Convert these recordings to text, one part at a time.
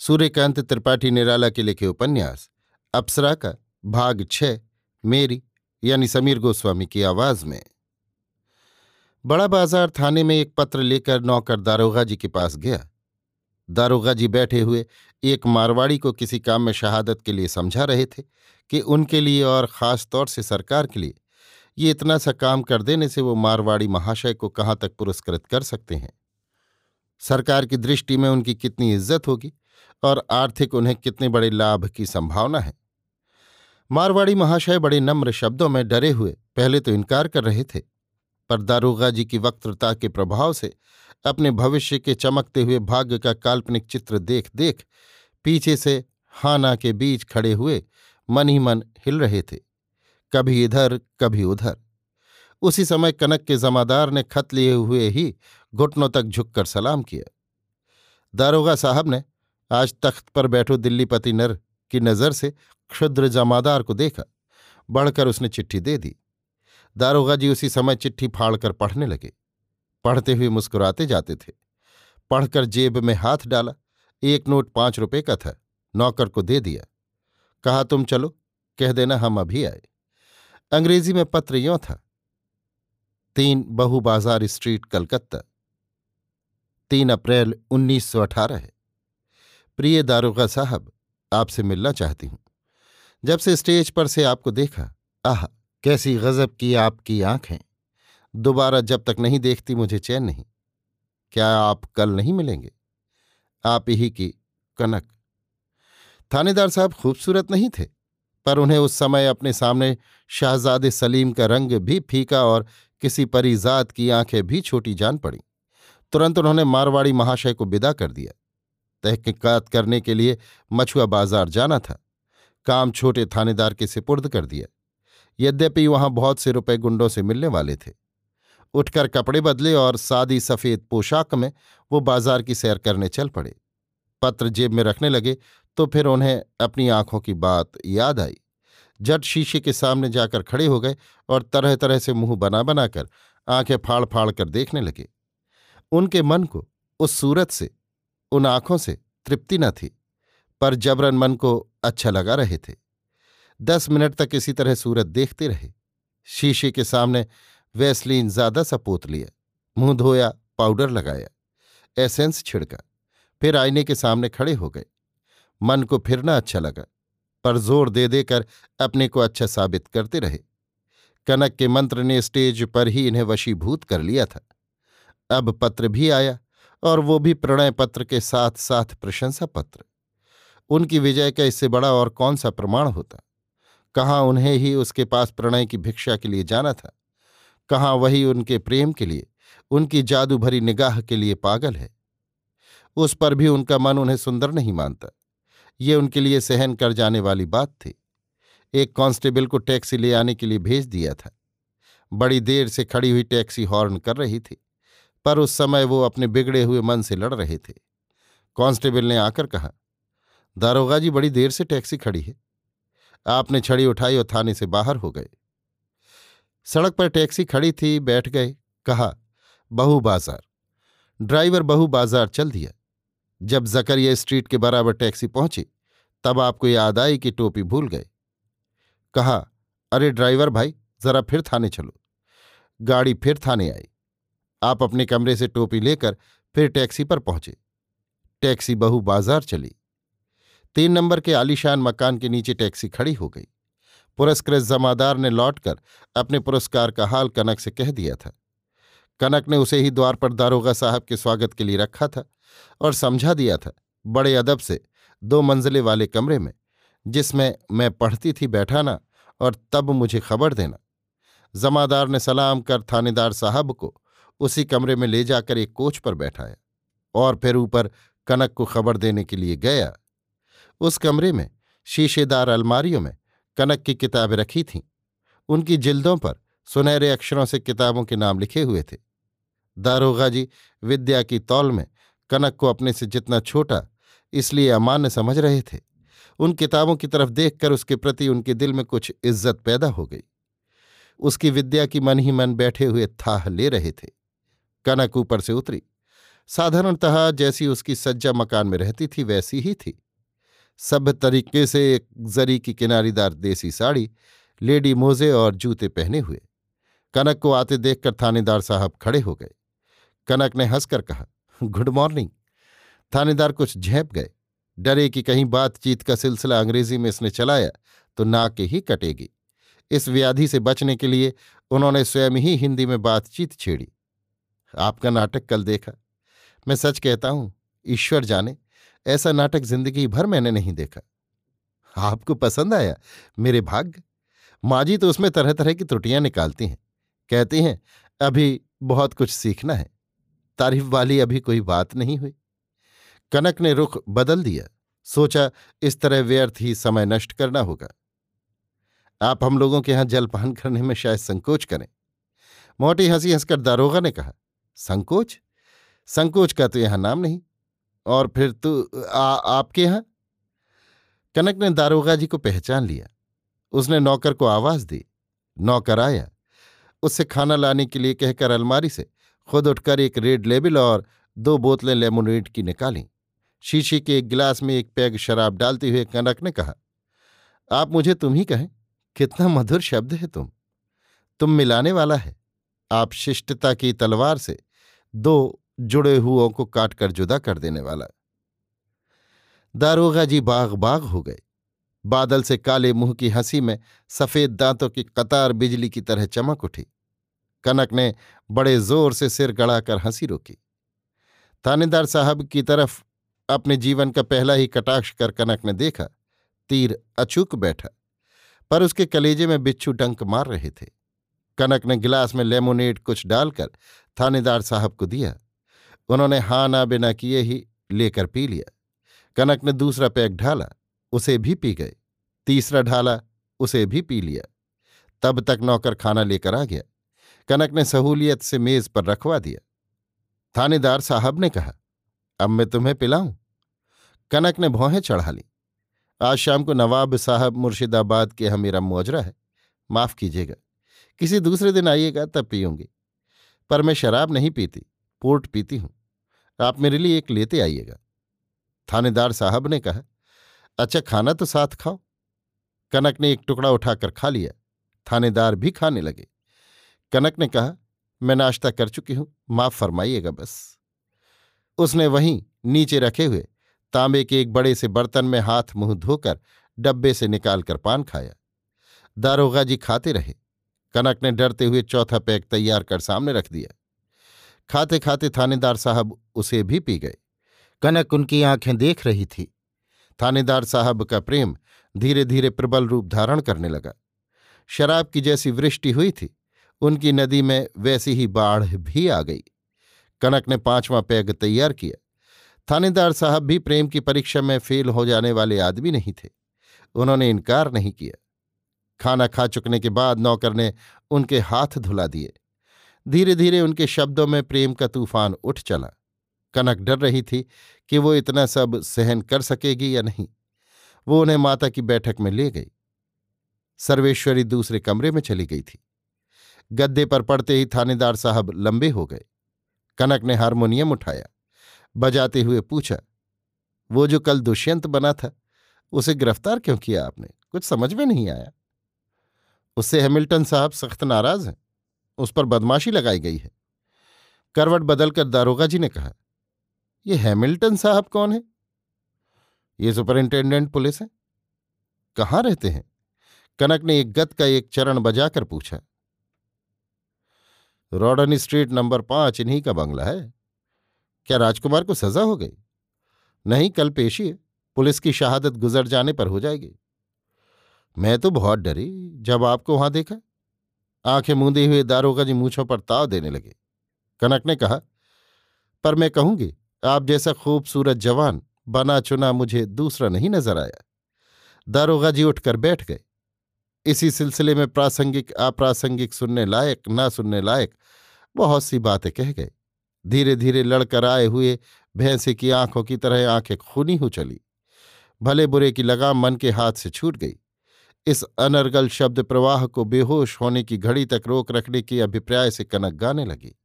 सूर्यकांत त्रिपाठी निराला के लिखे उपन्यास अप्सरा का भाग छ, मेरी, यानी समीर गोस्वामी की आवाज़ में। बड़ा बाज़ार थाने में एक पत्र लेकर नौकर दारोगा जी के पास गया। दारोगा जी बैठे हुए एक मारवाड़ी को किसी काम में शहादत के लिए समझा रहे थे कि उनके लिए और ख़ास तौर से सरकार के लिए ये इतना सा काम कर देने से वो मारवाड़ी महाशय को कहाँ तक पुरस्कृत कर सकते हैं। सरकार की दृष्टि में उनकी कितनी इज़्ज़त होगी और आर्थिक उन्हें कितने बड़े लाभ की संभावना है। मारवाड़ी महाशय बड़े नम्र शब्दों में डरे हुए पहले तो इनकार कर रहे थे, पर दारोगा जी की वक्तृता के प्रभाव से अपने भविष्य के चमकते हुए भाग्य का काल्पनिक चित्र देख देख पीछे से हाना के बीच खड़े हुए मन ही मन हिल रहे थे, कभी इधर, कभी उधर। उसी समय कनक के जमादार ने खत लिए हुए ही घुटनों तक झुककर सलाम किया। दारोगा साहब ने आज तख्त पर बैठो दिल्लीपति नर की नज़र से क्षुद्र जमादार को देखा, बढ़कर उसने चिट्ठी दे दी। दारोगा जी उसी समय चिट्ठी फाड़कर पढ़ने लगे। पढ़ते हुए मुस्कुराते जाते थे। पढ़कर जेब में हाथ डाला, एक नोट पाँच रुपए का था, नौकर को दे दिया। कहा, तुम चलो, कह देना हम अभी आए। अंग्रेज़ी में पत्र यों था तीन बहु बाज़ार स्ट्रीट कलकत्ता। तीन अप्रैल उन्नीस सौ अठारह है। प्रिय दारोगा साहब, आपसे मिलना चाहती हूँ। जब से स्टेज पर से आपको देखा, आह, कैसी गजब की आपकी आँखें दोबारा जब तक नहीं देखती मुझे चैन नहीं। क्या आप कल नहीं मिलेंगे? आप ही की कनक। थानेदार साहब खूबसूरत नहीं थे, पर उन्हें उस समय अपने सामने शाहजादे सलीम का रंग भी फीका और किसी परिजात की आँखें भी छोटी जान पड़ी। तुरंत उन्होंने मारवाड़ी महाशय को विदा कर दिया। तहकीकात करने के लिए मछुआ बाज़ार जाना था। काम छोटे थानेदार के सिपुर्द कर दिया। यद्यपि वहाँ बहुत से रुपए गुंडों से मिलने वाले थे। उठकर कपड़े बदले और सादी सफ़ेद पोशाक में वो बाज़ार की सैर करने चल पड़े। पत्र जेब में रखने लगे तो फिर उन्हें अपनी आँखों की बात याद आई। जट शीशे के सामने जाकर खड़े हो गए और तरह तरह से मुँह बना बनाकर आँखें फाड़ फाड़ कर देखने लगे। उनके मन को उस सूरत से, उन आँखों से तृप्ति न थी, पर जबरन मन को अच्छा लगा रहे थे। दस मिनट तक इसी तरह सूरत देखते रहे। शीशे के सामने वैसलीन ज़्यादा सा पोत लिया, मुँह धोया, पाउडर लगाया, एसेंस छिड़का, फिर आईने के सामने खड़े हो गए। मन को फिरना अच्छा लगा। पर ज़ोर दे देकर अपने को अच्छा साबित करते रहे। कनक के मंत्र ने स्टेज पर ही इन्हें वशीभूत कर लिया था। अब पत्र भी आया और वो भी प्रणय पत्र के साथ साथ प्रशंसा पत्र। उनकी विजय का इससे बड़ा और कौन सा प्रमाण होता? कहाँ उन्हें ही उसके पास प्रणय की भिक्षा के लिए जाना था? कहाँ वही उनके प्रेम के लिए, उनकी जादू भरी निगाह के लिए पागल है? उस पर भी उनका मन उन्हें सुंदर नहीं मानता। ये उनके लिए सहन कर जाने वाली बात थी। एक कांस्टेबल को टैक्सी ले आने के लिए भेज दिया था। बड़ी देर से खड़ी हुई टैक्सी हॉर्न कर रही थी, पर उस समय वो अपने बिगड़े हुए मन से लड़ रहे थे। कांस्टेबल ने आकर कहा, दारोगा जी, बड़ी देर से टैक्सी खड़ी है। आपने छड़ी उठाई और थाने से बाहर हो गए। सड़क पर टैक्सी खड़ी थी, बैठ गए, कहा बहु बाज़ार ड्राइवर बहु बाज़ार चल दिया। जब जकरिया स्ट्रीट के बराबर टैक्सी पहुँची, तब आपको याद आई कि टोपी भूल गए। कहा, अरे ड्राइवर भाई, जरा फिर थाने चलो। गाड़ी फिर थाने आई। आप अपने कमरे से टोपी लेकर फिर टैक्सी पर पहुँचे। टैक्सी बहु बाज़ार चली। तीन नंबर के आलीशान मकान के नीचे टैक्सी खड़ी हो गई। पुरस्कृत जमादार ने लौटकर अपने पुरस्कार का हाल कनक से कह दिया था। कनक ने उसे ही द्वार पर दारोगा साहब के स्वागत के लिए रखा था और समझा दिया था, बड़े अदब से, दो मंजिले वाले कमरे में, जिसमें मैं पढ़ती थी बैठाना और तब मुझे खबर देना। जमादार ने सलाम कर थानेदार साहब को उसी कमरे में ले जाकर एक कोच पर बैठाया और फिर ऊपर कनक को खबर देने के लिए गया। उस कमरे में शीशेदार अलमारियों में कनक की किताबें रखी थीं। उनकी जिल्दों पर सुनहरे अक्षरों से किताबों के नाम लिखे हुए थे। दारोगा जी विद्या की तौल में कनक को अपने से जितना छोटा, इसलिए अमान्य समझ रहे थे। उन किताबों की तरफ़ देखकर उसके प्रति उनके दिल में कुछ इज़्ज़त पैदा हो गई। उसकी विद्या की मन ही मन बैठे हुए थाह ले रहे थे। कनक ऊपर से उतरी। साधारणतः जैसी उसकी सज्जा मकान में रहती थी, वैसी ही थी। सब तरीके से एक जरी की किनारीदार देसी साड़ी, लेडी मोजे और जूते पहने हुए। कनक को आते देखकर थानेदार साहब खड़े हो गए। कनक ने हंसकर कहा, गुड मॉर्निंग। थानेदार कुछ झेप गए। डरे कि कहीं बातचीत का सिलसिला अंग्रेज़ी में इसने चलाया तो नाक ही कटेगी। इस व्याधि से बचने के लिए उन्होंने स्वयं ही हिंदी में बातचीत छेड़ी। आपका नाटक कल देखा। मैं सच कहता हूँ, ईश्वर जाने, ऐसा नाटक ज़िंदगी भर मैंने नहीं देखा। आपको पसंद आया मेरे भाग्य? माजी तो उसमें तरह तरह की त्रुटियाँ निकालती हैं। कहती हैं, अभी बहुत कुछ सीखना है। तारीफ़ वाली अभी कोई बात नहीं हुई। कनक ने रुख बदल दिया। सोचा, इस तरह व्यर्थ ही समय नष्ट करना होगा। आप हम लोगों के यहाँ जलपान करने में शायद संकोच करें। मोटी हँसी हंसकर दारोगा ने कहा, संकोच? संकोच का तो यहाँ नाम नहीं। और फिर तो आपके यहाँ? कनक ने दारोगा जी को पहचान लिया। उसने नौकर को आवाज़ दी। नौकर आया। उससे खाना लाने के लिए कहकर अलमारी से खुद उठकर एक रेड लेबिल और दो बोतलें लेमोनेड की निकाली। शीशी के एक गिलास में एक पैग शराब डालते हुए कनक ने कहा, आप मुझे तुम ही कहें, कितना मधुर शब्द है तुम। तुम मिलाने वाला है। आप शिष्टता की तलवार से दो जुड़े हुओं को काटकर जुदा कर देने वाला। दारोगा जी बाग बाग हो गए। बादल से काले मुँह की हँसी में सफ़ेद दांतों की कतार बिजली की तरह चमक उठी। कनक ने बड़े ज़ोर से सिर गड़ाकर हँसी रोकी। थानेदार साहब की तरफ़ अपने जीवन का पहला ही कटाक्ष कर कनक ने देखा। तीर अचूक बैठा, पर उसके कलेजे में बिच्छू डंक मार रहे थे। कनक ने गिलास में लेमोनेड कुछ डालकर थानेदार साहब को दिया। उन्होंने हाँ ना बिना किए ही लेकर पी लिया। कनक ने दूसरा पैक ढाला, उसे भी पी गए। तीसरा ढाला, उसे भी पी लिया। तब तक नौकर खाना लेकर आ गया। कनक ने सहूलियत से मेज पर रखवा दिया। थानेदार साहब ने कहा, अब मैं तुम्हें पिलाऊं? कनक ने भौहें चढ़ा ली। आज शाम को नवाब साहब मुर्शिदाबाद के यहाँ मेरा मुआजरा है। माफ़ कीजिएगा। किसी दूसरे दिन आइएगा, तब पीऊँगी पर मैं शराब नहीं पीती, पोर्ट पीती हूँ। आप मेरे लिए एक लेते आइएगा। थानेदार साहब ने कहा अच्छा खाना तो साथ खाओ। कनक ने एक टुकड़ा उठाकर खा लिया। थानेदार भी खाने लगे। कनक ने कहा, मैं नाश्ता कर चुकी हूँ, माफ़ फरमाइएगा बस। उसने वहीं नीचे रखे हुए तांबे के एक बड़े से बर्तन में हाथ मुँह धोकर डब्बे से निकालकर पान खाया। दारोगा जी खाते रहे। कनक ने डरते हुए चौथा पैक तैयार कर सामने रख दिया। खाते खाते थानेदार साहब उसे भी पी गए। कनक उनकी आँखें देख रही थी। थानेदार साहब का प्रेम धीरे धीरे प्रबल रूप धारण करने लगा। शराब की जैसी वृष्टि हुई थी। उनकी नदी में वैसी ही बाढ़ भी आ गई। कनक ने पांचवां पैग तैयार किया। थानेदार साहब भी प्रेम की परीक्षा में फेल हो जाने वाले आदमी नहीं थे। उन्होंने इनकार नहीं किया। खाना खा चुकने के बाद नौकर ने उनके हाथ धुला दिए। धीरे धीरे उनके शब्दों में प्रेम का तूफ़ान उठ चला। कनक डर रही थी कि वो इतना सब सहन कर सकेगी या नहीं। वो उन्हें माता की बैठक में ले गई। सर्वेश्वरी दूसरे कमरे में चली गई थी। गद्दे पर पड़ते ही थानेदार साहब लंबे हो गए। कनक ने हारमोनियम उठाया। बजाते हुए पूछा, वो जो कल दुष्यंत बना था, उसे गिरफ़्तार क्यों किया आपने? कुछ समझ में नहीं आया। उससे हैमिल्टन साहब सख्त नाराज़ हैं। उस पर बदमाशी लगाई गई है। करवट बदलकर दारोगा जी ने कहा, ये हैमिल्टन साहब कौन है? ये सुपरिंटेंडेंट पुलिस है। कहाँ रहते हैं? कनक ने एक गत का एक चरण बजाकर पूछा रॉडन स्ट्रीट नंबर पाँच इन्हीं का बंगला है। क्या राजकुमार को सजा हो गई? नहीं, कल पेशी है पुलिस की शहादत गुजर जाने पर हो जाएगी। मैं तो बहुत डरी जब आपको वहाँ देखा। आँखें मूंदे हुए दारोगा जी मूछों पर ताव देने लगे। कनक ने कहा, पर मैं कहूँगी, आप जैसा खूबसूरत जवान बना चुना मुझे दूसरा नहीं नज़र आया। दारोगा जी उठकर बैठ गए। इसी सिलसिले में प्रासंगिक, अप्रासंगिक सुनने लायक, ना सुनने लायक बहुत सी बातें कह गए। धीरे धीरे लड़कर आए हुए भैंसे की आँखों की तरह आँखें खूनी हो चली। भले बुरे की लगाम मन के हाथ से छूट गई। इस अनर्गल शब्द प्रवाह को बेहोश होने की घड़ी तक रोक रखने के अभिप्राय से कनक गाने लगी।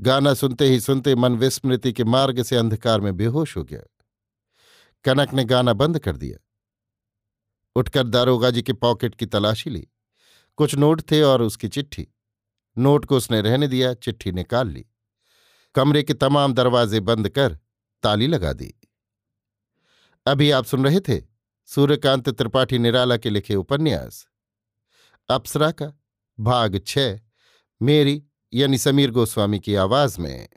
गाना सुनते ही सुनते मन विस्मृति के मार्ग से अंधकार में बेहोश हो गया। कनक ने गाना बंद कर दिया। उठकर दारोगा जी के पॉकेट की तलाशी ली। कुछ नोट थे और उसकी चिट्ठी। नोट को उसने रहने दिया, चिट्ठी निकाल ली। कमरे के तमाम दरवाजे बंद कर ताली लगा दी। अभी आप सुन रहे थे सूर्यकांत त्रिपाठी निराला के लिखे उपन्यास। अप्सरा का, भाग छ मेरी यानी समीर गोस्वामी की आवाज़ में।